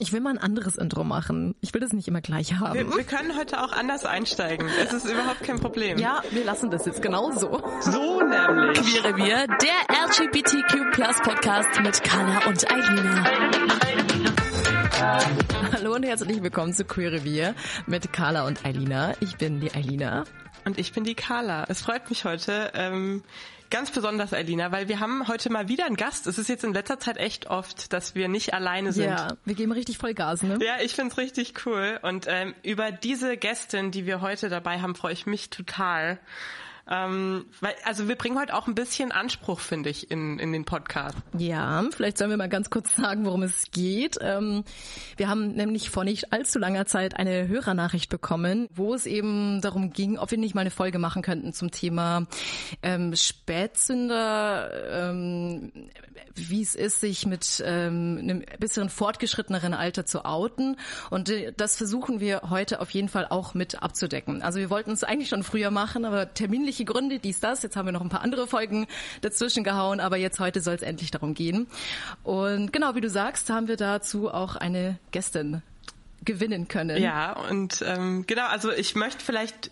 Ich will mal ein anderes Intro machen. Ich will das nicht immer gleich haben. Wir, wir können heute auch anders einsteigen. Es ist überhaupt kein Problem. ja, wir lassen das jetzt genauso. So nämlich. Queere wir, der LGBTQ Plus Podcast mit Carla und Eilina. Hallo und herzlich willkommen zu Queere wir mit Carla und Eilina. Ich bin die Eilina. Und ich bin die Carla. Es freut mich heute ähm, ganz besonders, Eilina, weil wir haben heute mal wieder einen Gast. Es ist jetzt in letzter Zeit echt oft, dass wir nicht alleine sind. Ja, wir geben richtig voll Gas, ne? Ja, ich find's richtig cool. Und ähm, über diese Gästin, die wir heute dabei haben, freue ich mich total. Ähm, weil, also wir bringen heute auch ein bisschen Anspruch, finde ich, in, in den Podcast. Ja, vielleicht sollen wir mal ganz kurz sagen, worum es geht. Ähm, wir haben nämlich vor nicht allzu langer Zeit eine Hörernachricht bekommen, wo es eben darum ging, ob wir nicht mal eine Folge machen könnten zum Thema ähm, Spätsünder, ähm, wie es ist, sich mit ähm, einem bisschen fortgeschritteneren Alter zu outen. Und äh, das versuchen wir heute auf jeden Fall auch mit abzudecken. Also wir wollten es eigentlich schon früher machen, aber terminliche Gründe, dies, das. Jetzt haben wir noch ein paar andere Folgen dazwischen gehauen, aber jetzt heute soll es endlich darum gehen. Und genau, wie du sagst, haben wir dazu auch eine Gästin gewinnen können. Ja, und ähm, genau, also ich möchte vielleicht,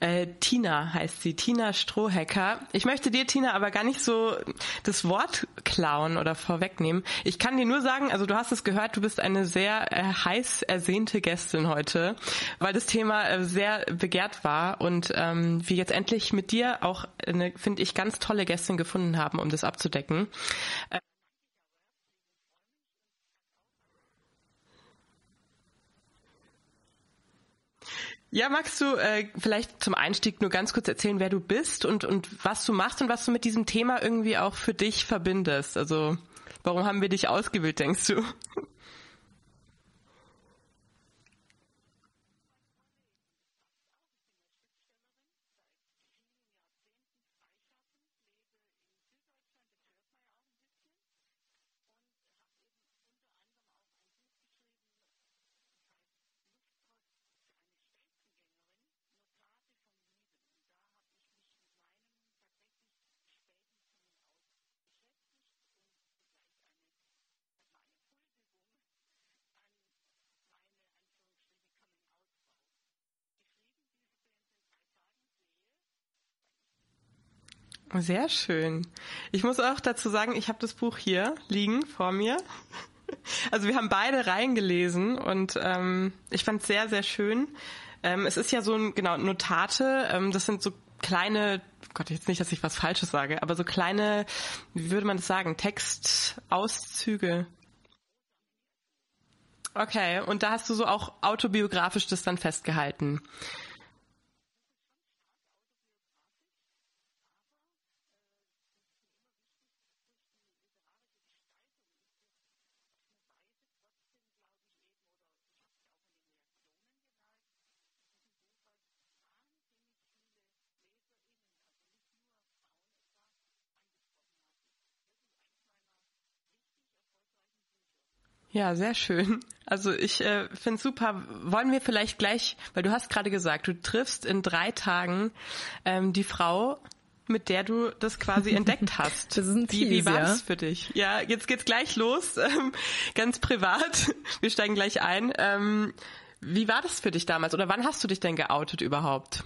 äh, Tina heißt sie, Tina Strohhecker. Ich möchte dir, Tina, aber gar nicht so das Wort klauen oder vorwegnehmen. Ich kann dir nur sagen, also du hast es gehört, du bist eine sehr äh, heiß ersehnte Gästin heute, weil das Thema äh, sehr begehrt war und ähm, wir jetzt endlich mit dir auch eine, finde ich, ganz tolle Gästin gefunden haben, um das abzudecken. Äh, Ja, magst du äh, vielleicht zum Einstieg nur ganz kurz erzählen, wer du bist und, und was du machst und was du mit diesem Thema irgendwie auch für dich verbindest? Also warum haben wir dich ausgewählt, denkst du? Sehr schön. Ich muss auch dazu sagen, ich habe das Buch hier liegen vor mir. Also wir haben beide reingelesen und ähm, ich fand es sehr, sehr schön. Ähm, es ist ja so ein, genau, Notate, ähm, das sind so kleine, Gott, jetzt nicht, dass ich was Falsches sage, aber so kleine, wie würde man das sagen, Textauszüge. Okay, und da hast du so auch autobiografisch das dann festgehalten. Ja, sehr schön. Also ich äh, finde super. Wollen wir vielleicht gleich, weil du hast gerade gesagt, du triffst in drei Tagen ähm, die Frau, mit der du das quasi entdeckt hast. Das ist ein wie, wie Teaser. war das für dich? Ja, jetzt geht's gleich los, ähm, ganz privat. Wir steigen gleich ein. Ähm, wie war das für dich damals oder wann hast du dich denn geoutet überhaupt?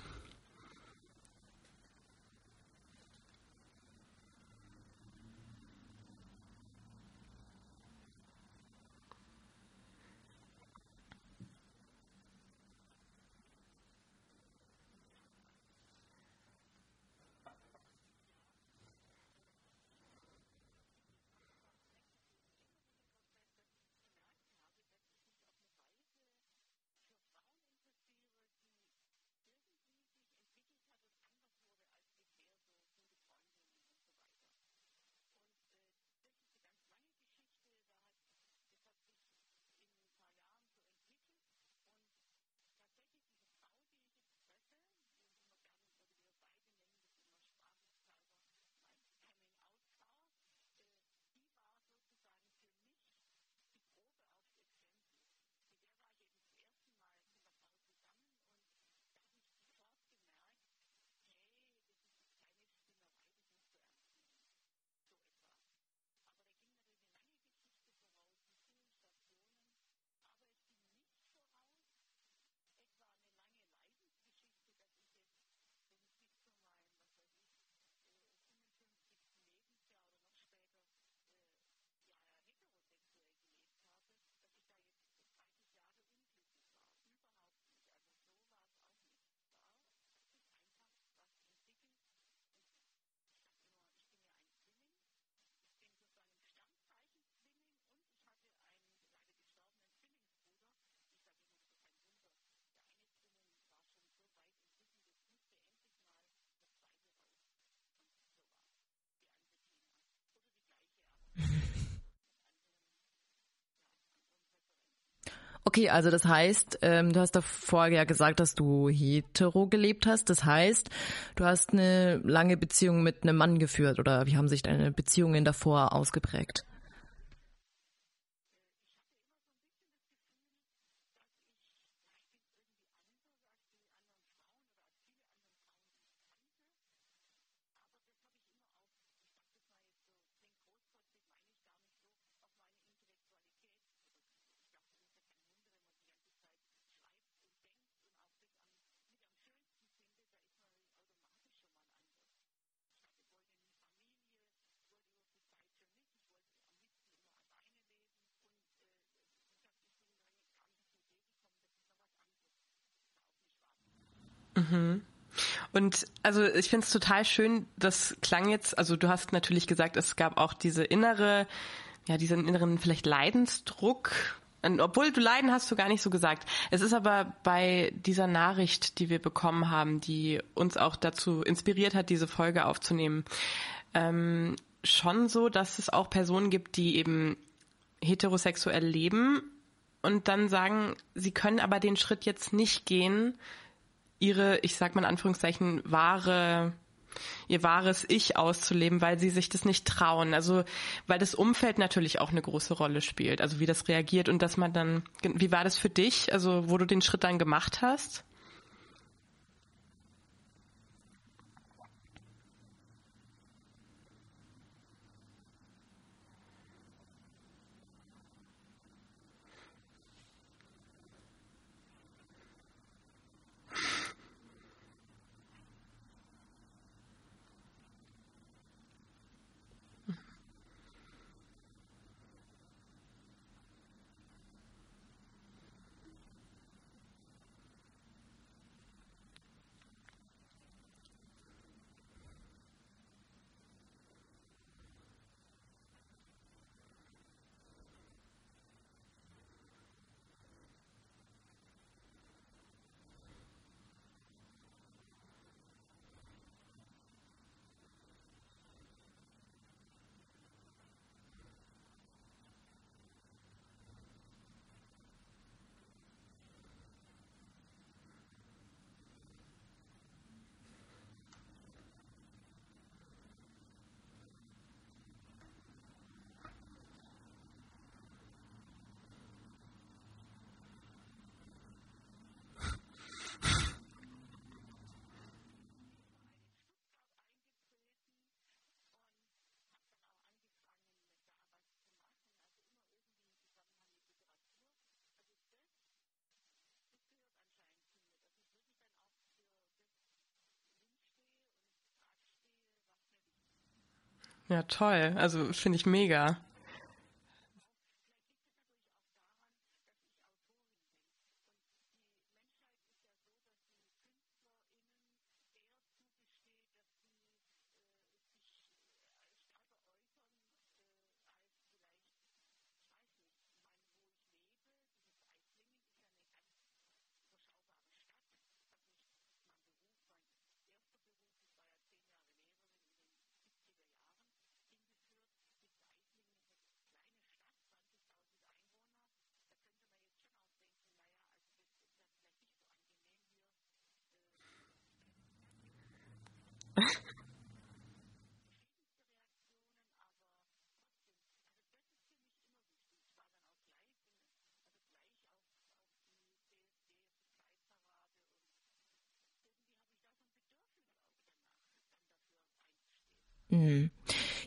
Okay, also das heißt, ähm, du hast davor ja gesagt, dass du hetero gelebt hast. Das heißt, du hast eine lange Beziehung mit einem Mann geführt oder wie haben sich deine Beziehungen davor ausgeprägt? Mhm. Und also ich finde es total schön, das klang jetzt, also du hast natürlich gesagt, es gab auch diese innere, ja, diesen inneren vielleicht Leidensdruck. Und obwohl du Leiden hast du gar nicht so gesagt. Es ist aber bei dieser Nachricht, die wir bekommen haben, die uns auch dazu inspiriert hat, diese Folge aufzunehmen, ähm, schon so, dass es auch Personen gibt, die eben heterosexuell leben und dann sagen, sie können aber den Schritt jetzt nicht gehen, ihre, ich sag mal in Anführungszeichen, wahre ihr wahres Ich auszuleben, weil sie sich das nicht trauen. Also weil das Umfeld natürlich auch eine große Rolle spielt. Also wie das reagiert und dass man dann, wie war das für dich, also wo du den Schritt dann gemacht hast? Ja, toll. Also finde ich mega. Mhm.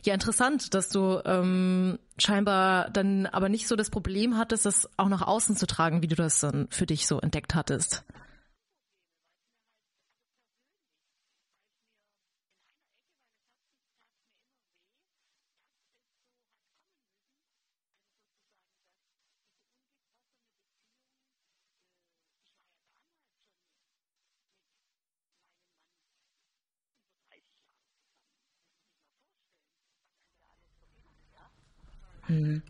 Ja, interessant, dass du ähm, scheinbar dann aber nicht so das Problem hattest, das auch nach außen zu tragen, wie du das dann für dich so entdeckt hattest. Mhm.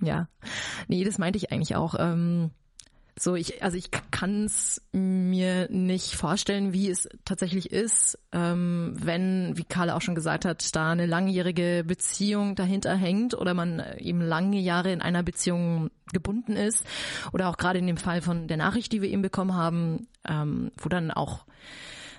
Ja, nee, das meinte ich eigentlich auch. Ähm, so, ich, also ich kann es mir nicht vorstellen, wie es tatsächlich ist, ähm, wenn, wie Karl auch schon gesagt hat, da eine langjährige Beziehung dahinter hängt oder man eben lange Jahre in einer Beziehung gebunden ist. Oder auch gerade in dem Fall von der Nachricht, die wir eben bekommen haben, ähm, wo dann auch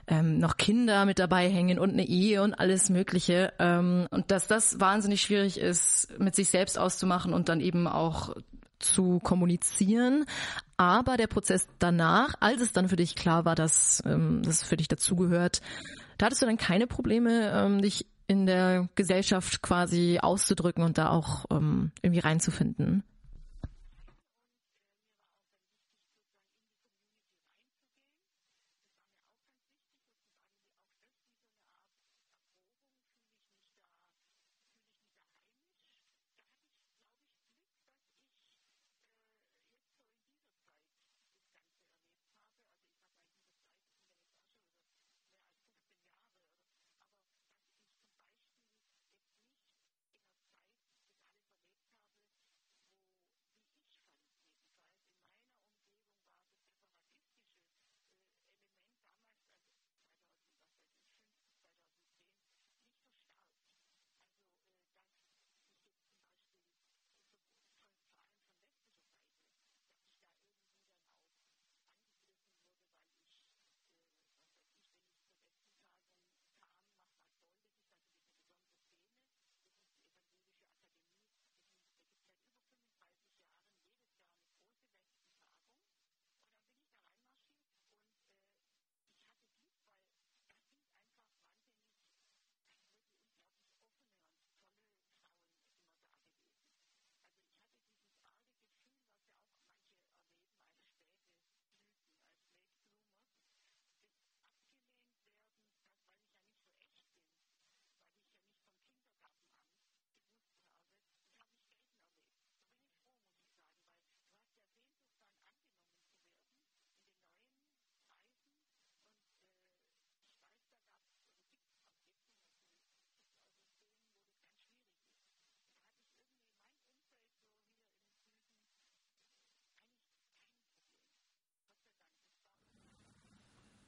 ähm, noch Kinder mit dabei hängen und eine Ehe und alles Mögliche. Ähm, und dass das wahnsinnig schwierig ist, mit sich selbst auszumachen und dann eben auch zu kommunizieren. Aber der Prozess danach, als es dann für dich klar war, dass ähm, das für dich dazugehört, da hattest du dann keine Probleme, ähm, dich in der Gesellschaft quasi auszudrücken und da auch ähm, irgendwie reinzufinden.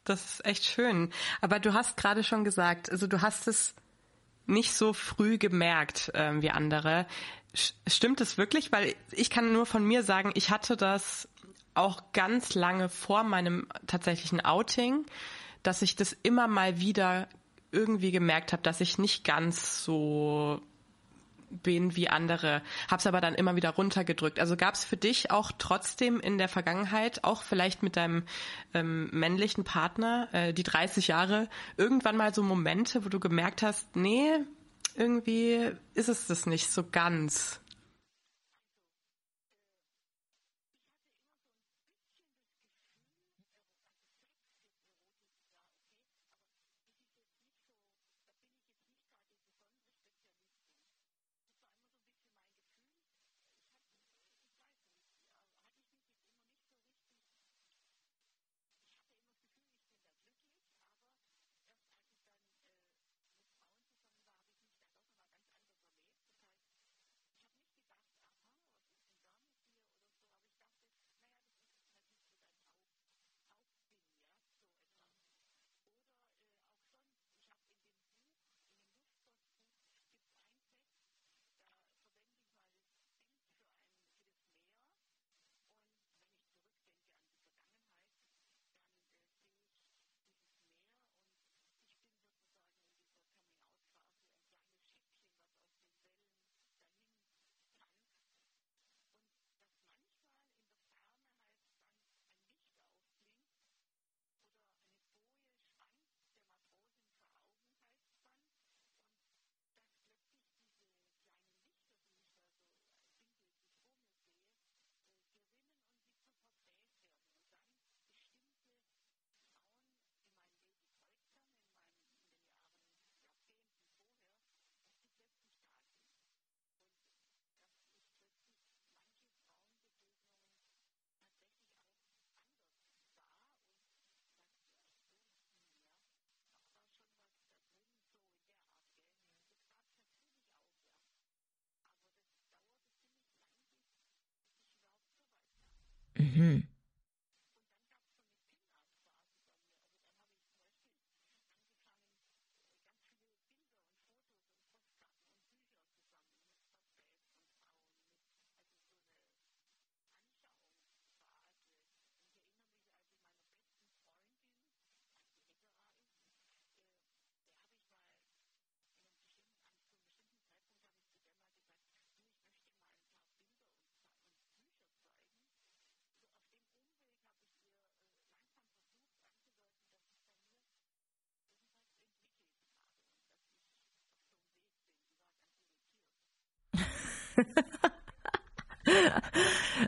Das ist echt schön. Aber du hast gerade schon gesagt, also du hast es nicht so früh gemerkt äh, wie andere. Stimmt es wirklich? Weil ich kann nur von mir sagen, ich hatte das auch ganz lange vor meinem tatsächlichen Outing, dass ich das immer mal wieder irgendwie gemerkt habe, dass ich nicht ganz so bin wie andere, hab's aber dann immer wieder runtergedrückt. Also gab's für dich auch trotzdem in der Vergangenheit, auch vielleicht mit deinem ähm, männlichen Partner, äh, die 30 Jahre, irgendwann mal so Momente, wo du gemerkt hast, nee, irgendwie ist es das nicht so ganz.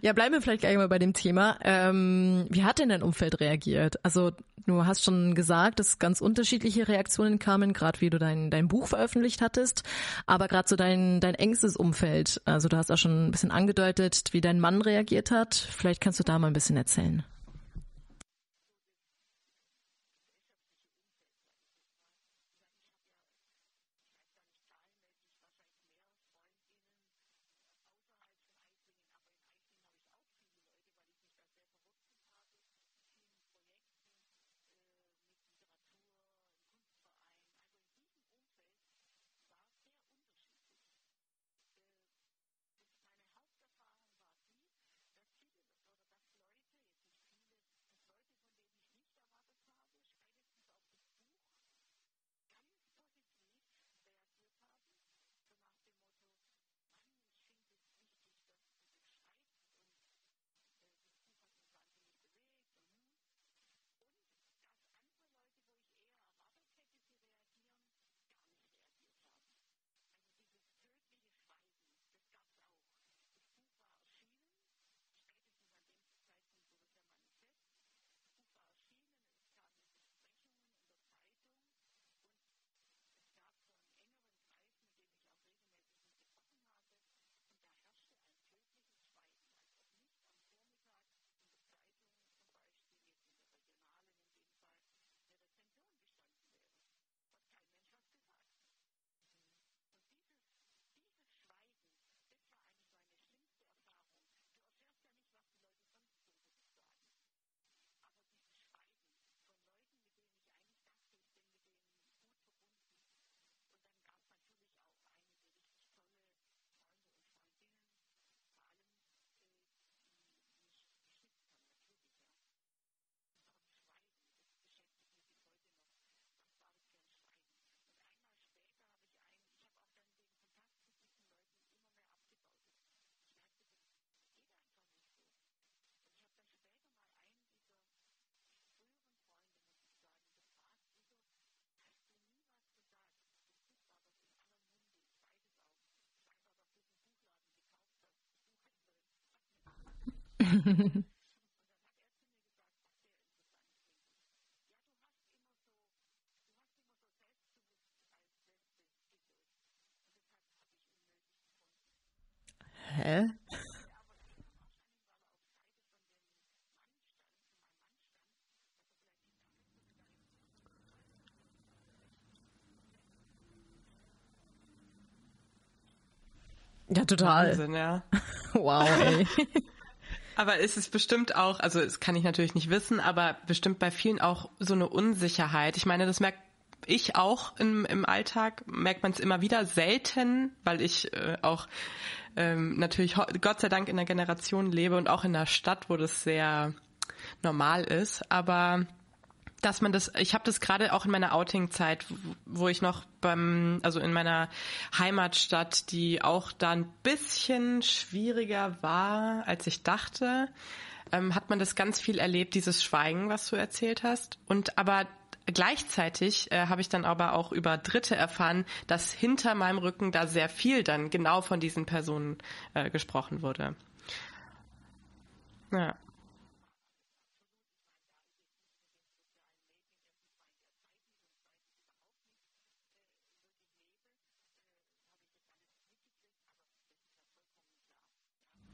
Ja, bleiben wir vielleicht gleich mal bei dem Thema. Ähm, wie hat denn dein Umfeld reagiert? Also du hast schon gesagt, dass ganz unterschiedliche Reaktionen kamen, gerade wie du dein, dein Buch veröffentlicht hattest, aber gerade so dein, dein engstes Umfeld. Also du hast auch schon ein bisschen angedeutet, wie dein Mann reagiert hat. Vielleicht kannst du da mal ein bisschen erzählen. Hä? Ja, total. Wahnsinn, ja. Wow, ey. Aber ist es bestimmt auch, also das kann ich natürlich nicht wissen, aber bestimmt bei vielen auch so eine Unsicherheit. Ich meine, das merkt ich auch im, im Alltag, merkt man es immer wieder selten, weil ich äh, auch ähm, natürlich Gott sei Dank in einer Generation lebe und auch in einer Stadt, wo das sehr normal ist. Aber dass man das, ich habe das gerade auch in meiner Outing-Zeit, wo ich noch beim, also in meiner Heimatstadt, die auch da ein bisschen schwieriger war, als ich dachte, ähm, hat man das ganz viel erlebt, dieses Schweigen, was du erzählt hast. Und aber gleichzeitig äh, habe ich dann aber auch über Dritte erfahren, dass hinter meinem Rücken da sehr viel dann genau von diesen Personen äh, gesprochen wurde. Ja.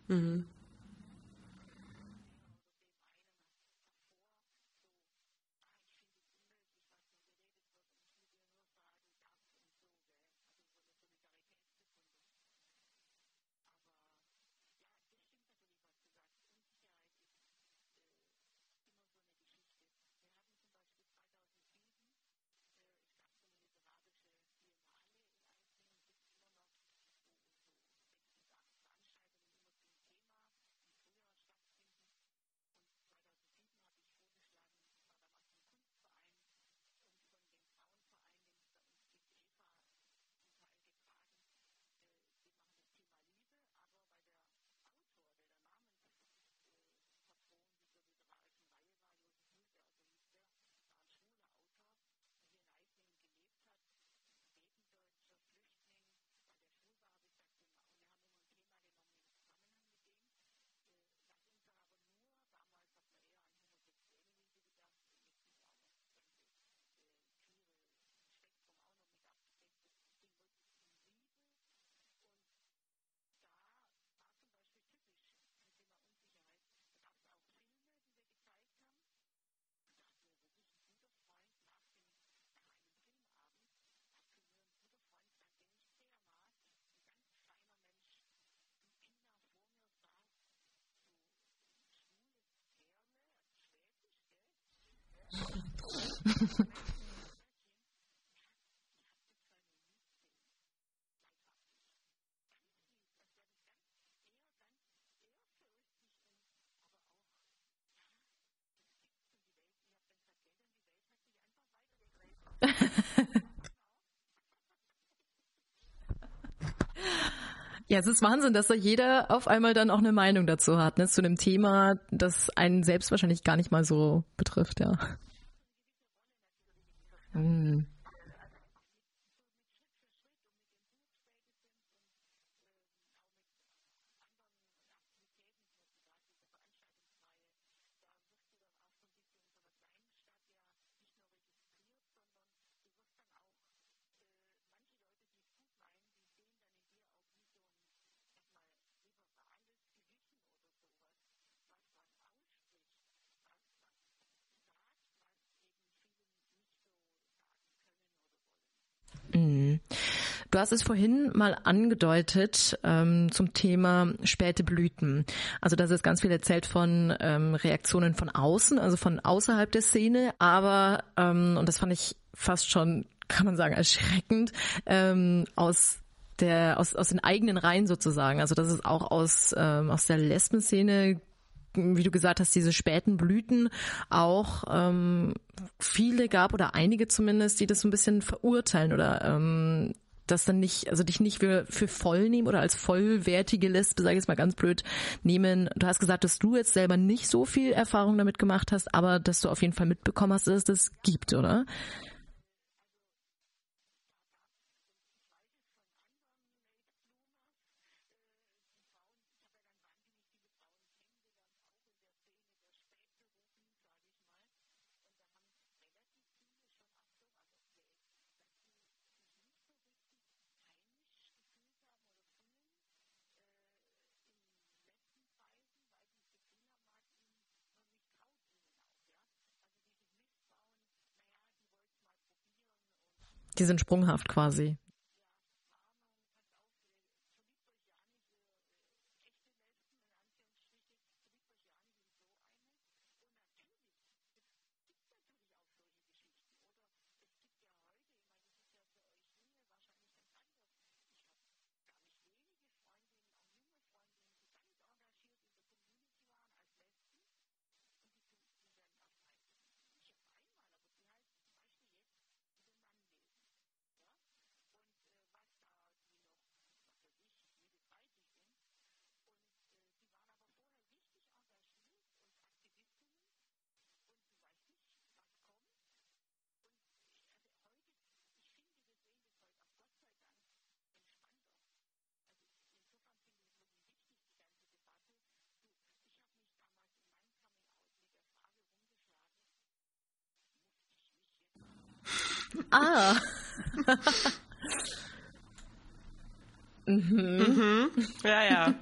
Mhm. Ja, es ist Wahnsinn, dass da jeder auf einmal dann auch eine Meinung dazu hat, ne, zu einem Thema, das einen selbst wahrscheinlich gar nicht mal so betrifft, ja. Hm. Du hast es vorhin mal angedeutet ähm, zum Thema späte Blüten. Also das ist ganz viel erzählt von ähm, Reaktionen von außen, also von außerhalb der Szene, aber, ähm, und das fand ich fast schon, kann man sagen, erschreckend, ähm, aus der, aus, aus den eigenen Reihen sozusagen. Also das ist auch aus, ähm, aus der Lesbenszene wie du gesagt hast, diese späten Blüten auch ähm, viele gab oder einige zumindest, die das so ein bisschen verurteilen oder ähm, das dann nicht, also dich nicht für, für voll nehmen oder als vollwertige Lesbe, sage ich jetzt mal ganz blöd, nehmen. Du hast gesagt, dass du jetzt selber nicht so viel Erfahrung damit gemacht hast, aber dass du auf jeden Fall mitbekommen hast, dass es das gibt, oder? Die sind sprunghaft quasi. Ah. mhm. Mhm. Ja, ja.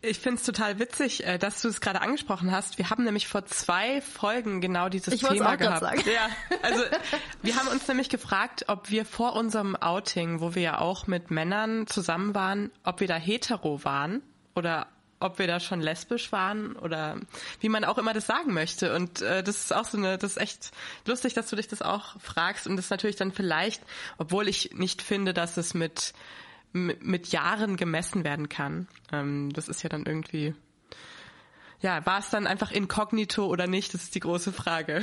Ich finde es total witzig, äh, dass du es gerade angesprochen hast. Wir haben nämlich vor zwei Folgen genau dieses ich Thema auch gehabt. Sagen. Ja, also wir haben uns nämlich gefragt, ob wir vor unserem Outing, wo wir ja auch mit Männern zusammen waren, ob wir da hetero waren oder ob wir da schon lesbisch waren oder wie man auch immer das sagen möchte. Und äh, das ist auch so eine, das ist echt lustig, dass du dich das auch fragst und das natürlich dann vielleicht, obwohl ich nicht finde, dass es mit mit Jahren gemessen werden kann. Ähm, das ist ja dann irgendwie ja, war es dann einfach inkognito oder nicht? Das ist die große Frage.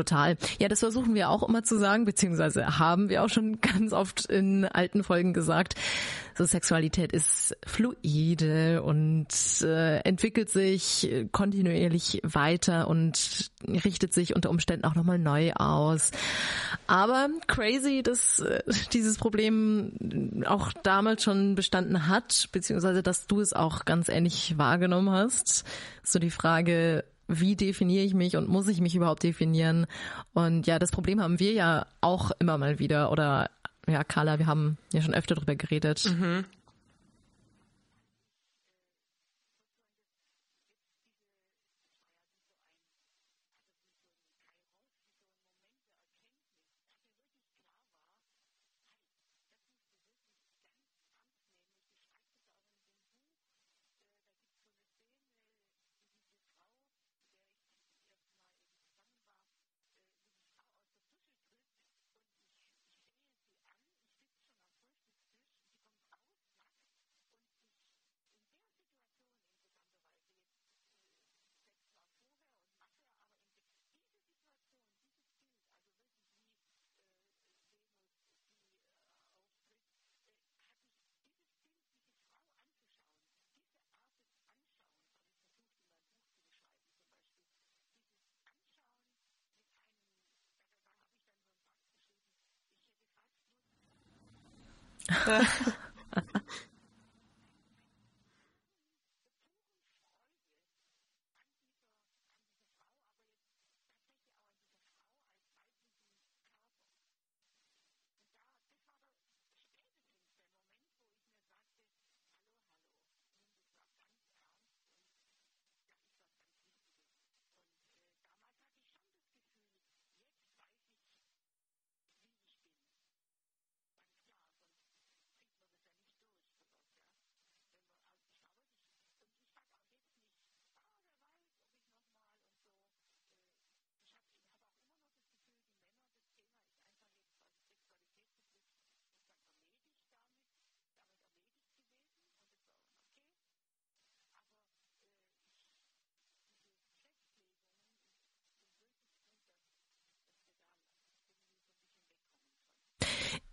Total. Ja, das versuchen wir auch immer zu sagen, beziehungsweise haben wir auch schon ganz oft in alten Folgen gesagt. So Sexualität ist fluide und äh, entwickelt sich kontinuierlich weiter und richtet sich unter Umständen auch nochmal neu aus. Aber crazy, dass äh, dieses Problem auch damals schon bestanden hat, beziehungsweise dass du es auch ganz ähnlich wahrgenommen hast. So die Frage, wie definiere ich mich und muss ich mich überhaupt definieren? Und ja, das Problem haben wir ja auch immer mal wieder. Oder ja, Carla, wir haben ja schon öfter drüber geredet. Mhm. 对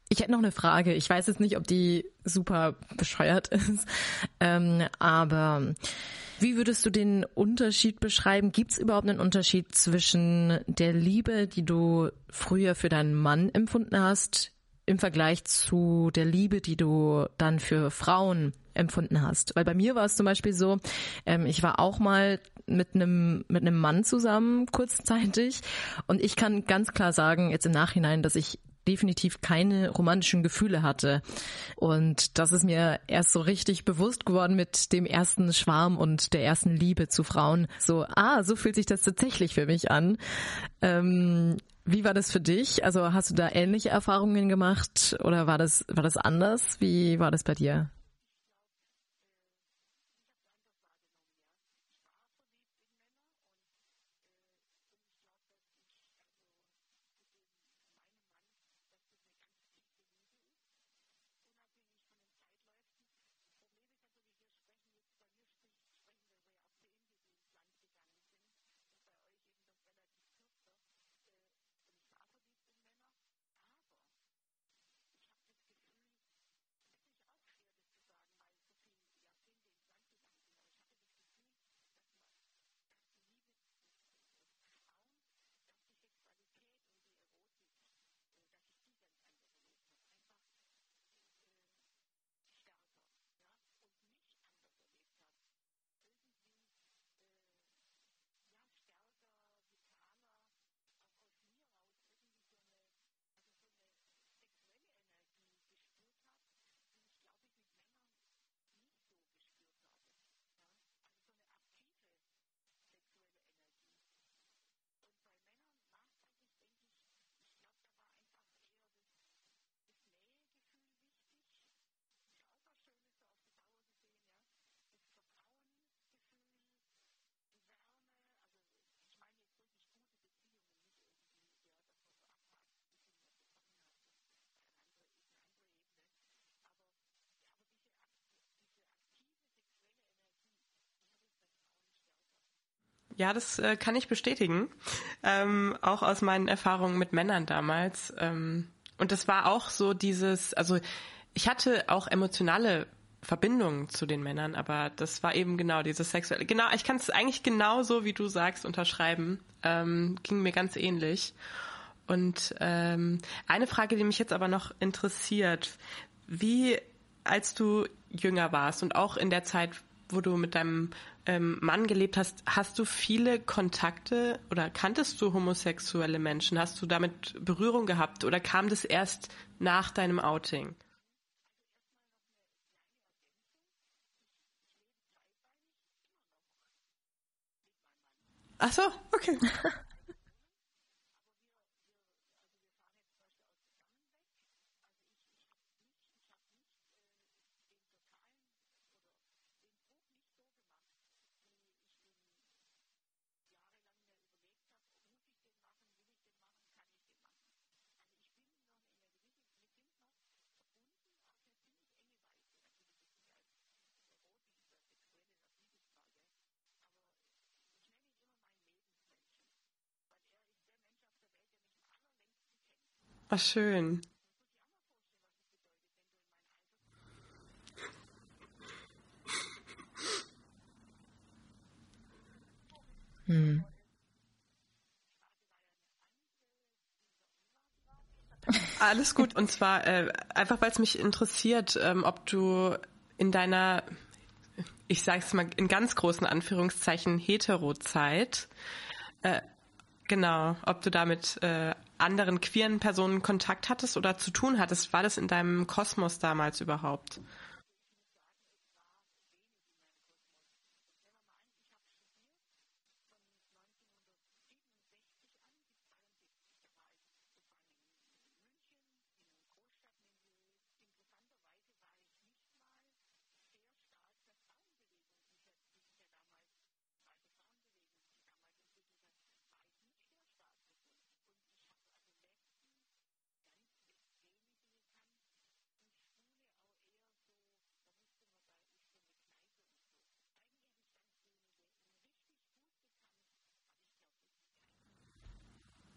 Ich hätte noch eine Frage. Ich weiß jetzt nicht, ob die super bescheuert ist, ähm, aber wie würdest du den Unterschied beschreiben? Gibt es überhaupt einen Unterschied zwischen der Liebe, die du früher für deinen Mann empfunden hast, im Vergleich zu der Liebe, die du dann für Frauen empfunden hast? Weil bei mir war es zum Beispiel so, ähm, ich war auch mal mit einem mit einem Mann zusammen kurzzeitig und ich kann ganz klar sagen jetzt im Nachhinein, dass ich definitiv keine romantischen Gefühle hatte. Und das ist mir erst so richtig bewusst geworden mit dem ersten Schwarm und der ersten Liebe zu Frauen. So, ah, so fühlt sich das tatsächlich für mich an. Ähm, wie war das für dich? Also hast du da ähnliche Erfahrungen gemacht oder war das, war das anders? Wie war das bei dir? Ja, das äh, kann ich bestätigen. Ähm, auch aus meinen Erfahrungen mit Männern damals. Ähm, und das war auch so dieses, also ich hatte auch emotionale Verbindungen zu den Männern, aber das war eben genau dieses sexuelle. Genau, ich kann es eigentlich genauso, wie du sagst, unterschreiben. Ähm, ging mir ganz ähnlich. Und ähm, eine Frage, die mich jetzt aber noch interessiert, wie als du jünger warst und auch in der Zeit, wo du mit deinem ähm, Mann gelebt hast, hast du viele Kontakte oder kanntest du homosexuelle Menschen? Hast du damit Berührung gehabt oder kam das erst nach deinem Outing? Ach so, okay. Ach, schön. Hm. Alles gut. Und zwar äh, einfach, weil es mich interessiert, ähm, ob du in deiner, ich sage es mal in ganz großen Anführungszeichen, Hetero-Zeit, äh, genau, ob du damit äh, anderen queeren Personen Kontakt hattest oder zu tun hattest. War das in deinem Kosmos damals überhaupt?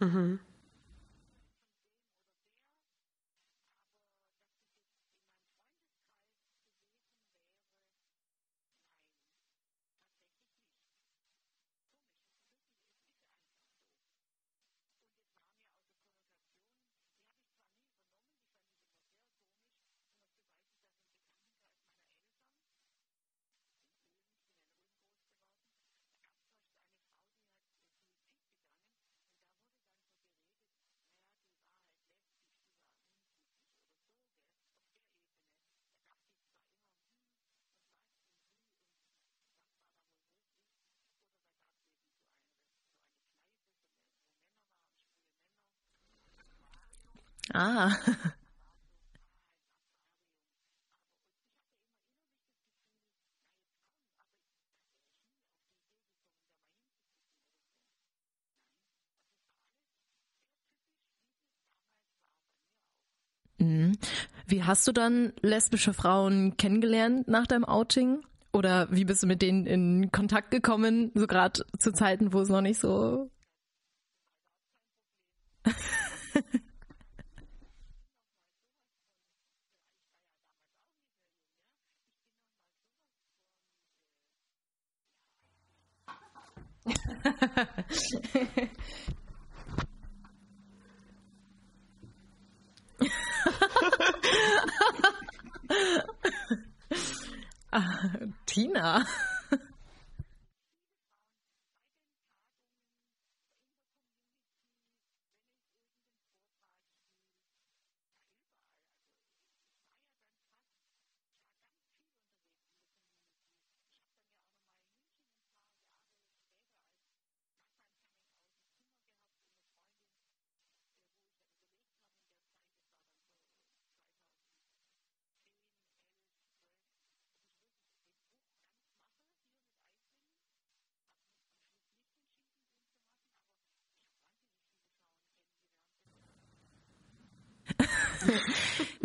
Mhm. Ah. Mhm. Wie hast du dann lesbische Frauen kennengelernt nach deinem Outing? Oder wie bist du mit denen in Kontakt gekommen, so gerade zu Zeiten, wo es noch nicht so ah, Tina.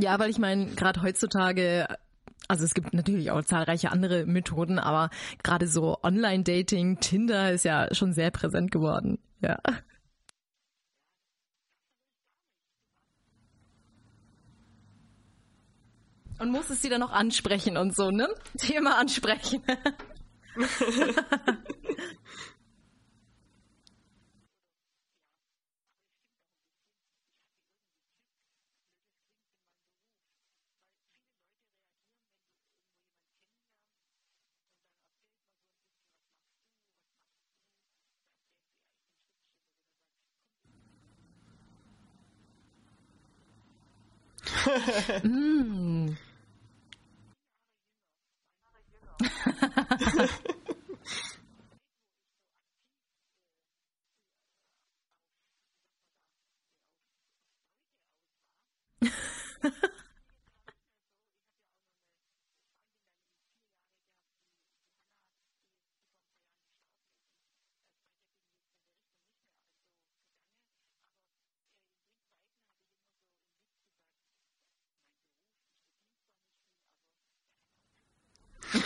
Ja, weil ich meine, gerade heutzutage also es gibt natürlich auch zahlreiche andere Methoden, aber gerade so Online-Dating, Tinder ist ja schon sehr präsent geworden. Ja. Und muss es sie dann noch ansprechen und so, ne? Thema ansprechen. mm.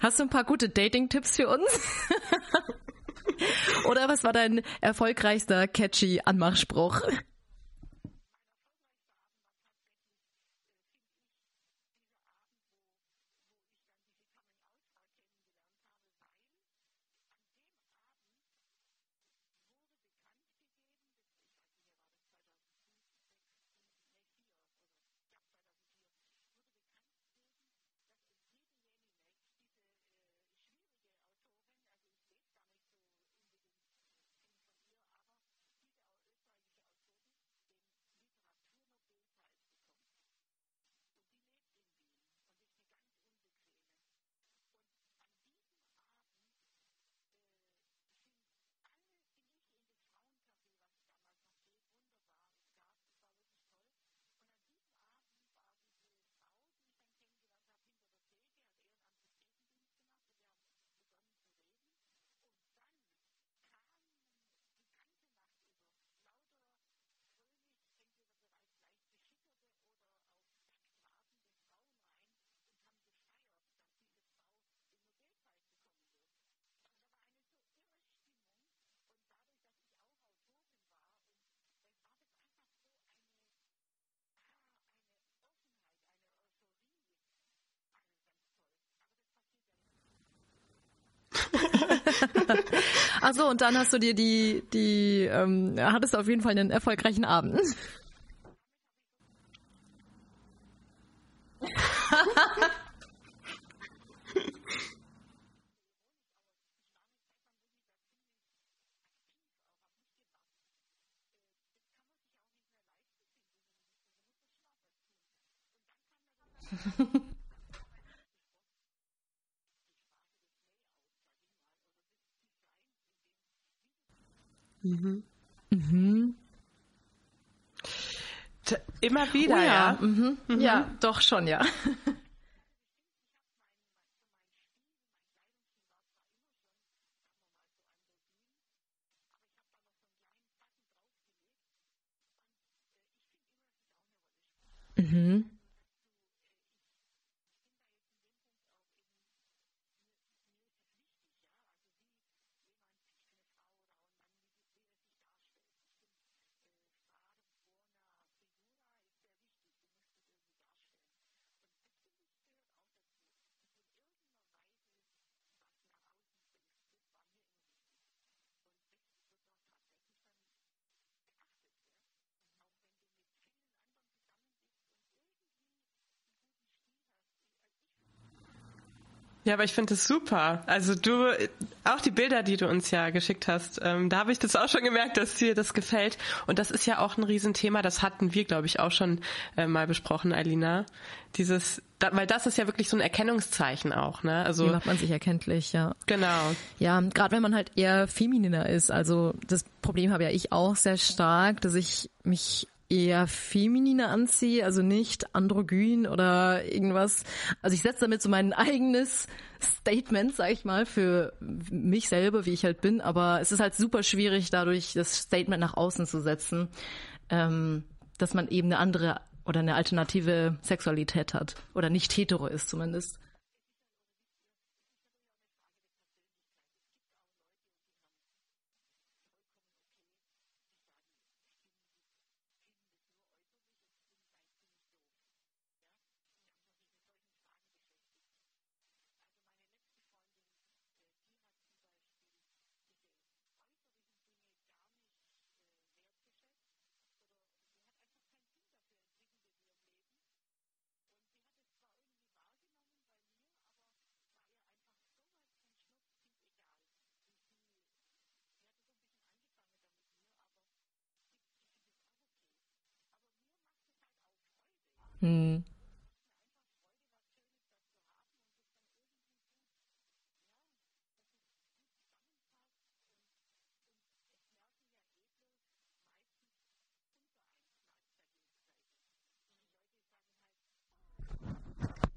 Hast du ein paar gute Dating-Tipps für uns? Oder was war dein erfolgreichster catchy Anmachspruch? Achso, und dann hast du dir die, die, ähm, hattest du auf jeden Fall einen erfolgreichen Abend. Mhm. Mhm. Immer wieder, oh ja. Ja. Mhm. Mhm. ja, doch schon, ja. mhm. Ja, aber ich finde das super. Also du, auch die Bilder, die du uns ja geschickt hast, ähm, da habe ich das auch schon gemerkt, dass dir das gefällt. Und das ist ja auch ein Riesenthema. Das hatten wir, glaube ich, auch schon äh, mal besprochen, Alina. Dieses, da, weil das ist ja wirklich so ein Erkennungszeichen auch, ne? Also Wie macht man sich erkenntlich, ja. Genau. Ja, gerade wenn man halt eher femininer ist. Also das Problem habe ja ich auch sehr stark, dass ich mich eher feminine anziehe, also nicht androgyn oder irgendwas. Also ich setze damit so mein eigenes Statement, sag ich mal, für mich selber, wie ich halt bin. Aber es ist halt super schwierig, dadurch das Statement nach außen zu setzen, ähm, dass man eben eine andere oder eine alternative Sexualität hat oder nicht hetero ist zumindest. Hm.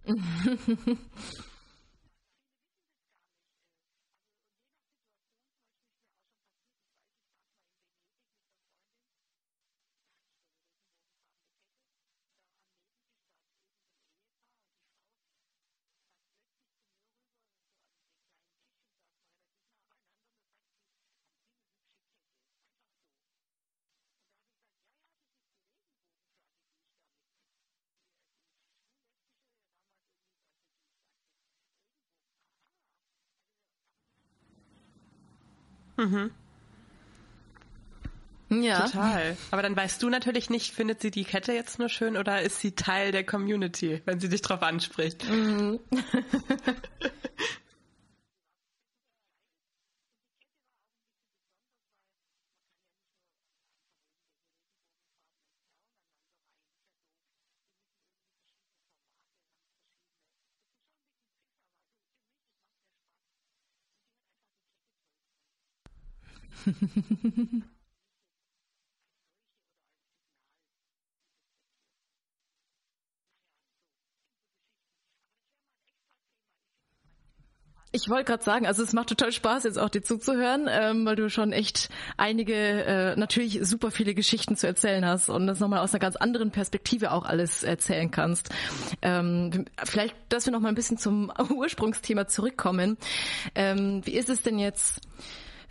Mhm. Ja. Total. Aber dann weißt du natürlich nicht, findet sie die Kette jetzt nur schön oder ist sie Teil der Community, wenn sie dich drauf anspricht? Mhm. Ich wollte gerade sagen, also es macht total Spaß, jetzt auch dir zuzuhören, ähm, weil du schon echt einige, äh, natürlich super viele Geschichten zu erzählen hast und das nochmal aus einer ganz anderen Perspektive auch alles erzählen kannst. Ähm, vielleicht, dass wir nochmal ein bisschen zum Ursprungsthema zurückkommen. Ähm, wie ist es denn jetzt?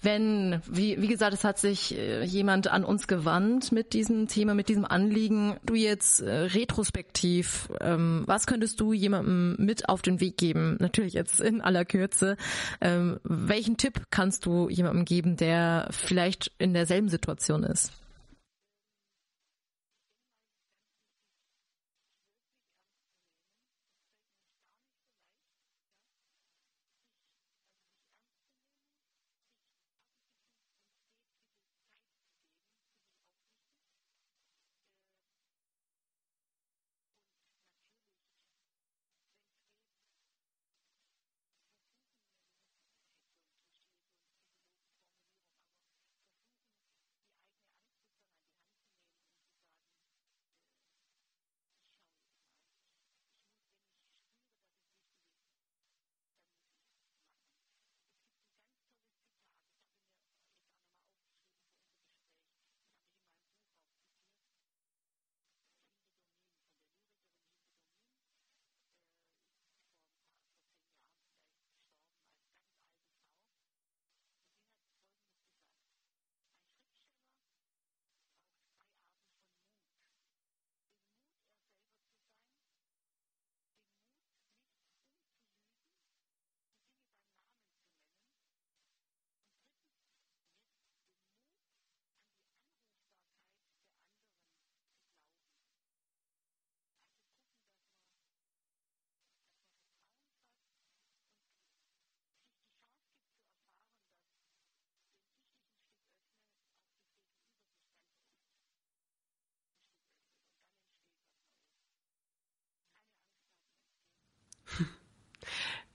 Wenn, wie, wie gesagt, es hat sich äh, jemand an uns gewandt mit diesem Thema, mit diesem Anliegen. Du jetzt äh, retrospektiv, ähm, was könntest du jemandem mit auf den Weg geben? Natürlich jetzt in aller Kürze. Ähm, welchen Tipp kannst du jemandem geben, der vielleicht in derselben Situation ist?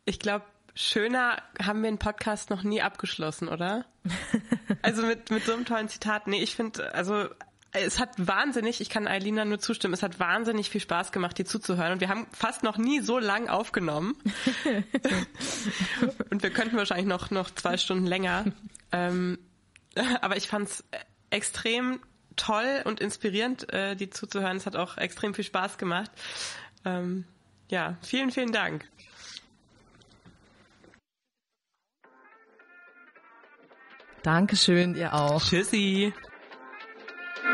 Ich glaube, schöner haben wir einen Podcast noch nie abgeschlossen, oder? also mit, mit so einem tollen Zitat. Nee, ich finde, also es hat wahnsinnig, ich kann Eilina nur zustimmen, es hat wahnsinnig viel Spaß gemacht, dir zuzuhören. Und wir haben fast noch nie so lang aufgenommen. und wir könnten wahrscheinlich noch, noch zwei Stunden länger. Ähm, aber ich fand es extrem toll und inspirierend, äh, dir zuzuhören. Es hat auch extrem viel Spaß gemacht. Ähm, ja, vielen, vielen Dank. Dankeschön, ihr auch. Tschüssi.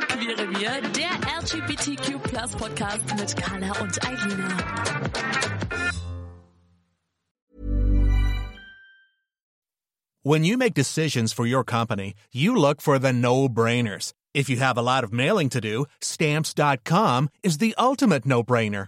Queere Wir, der LGBTQ Plus Podcast mit Carla und Eilina. When you make decisions for your company, you look for the no-brainers. If you have a lot of mailing to do, stamps.com is the ultimate no-brainer.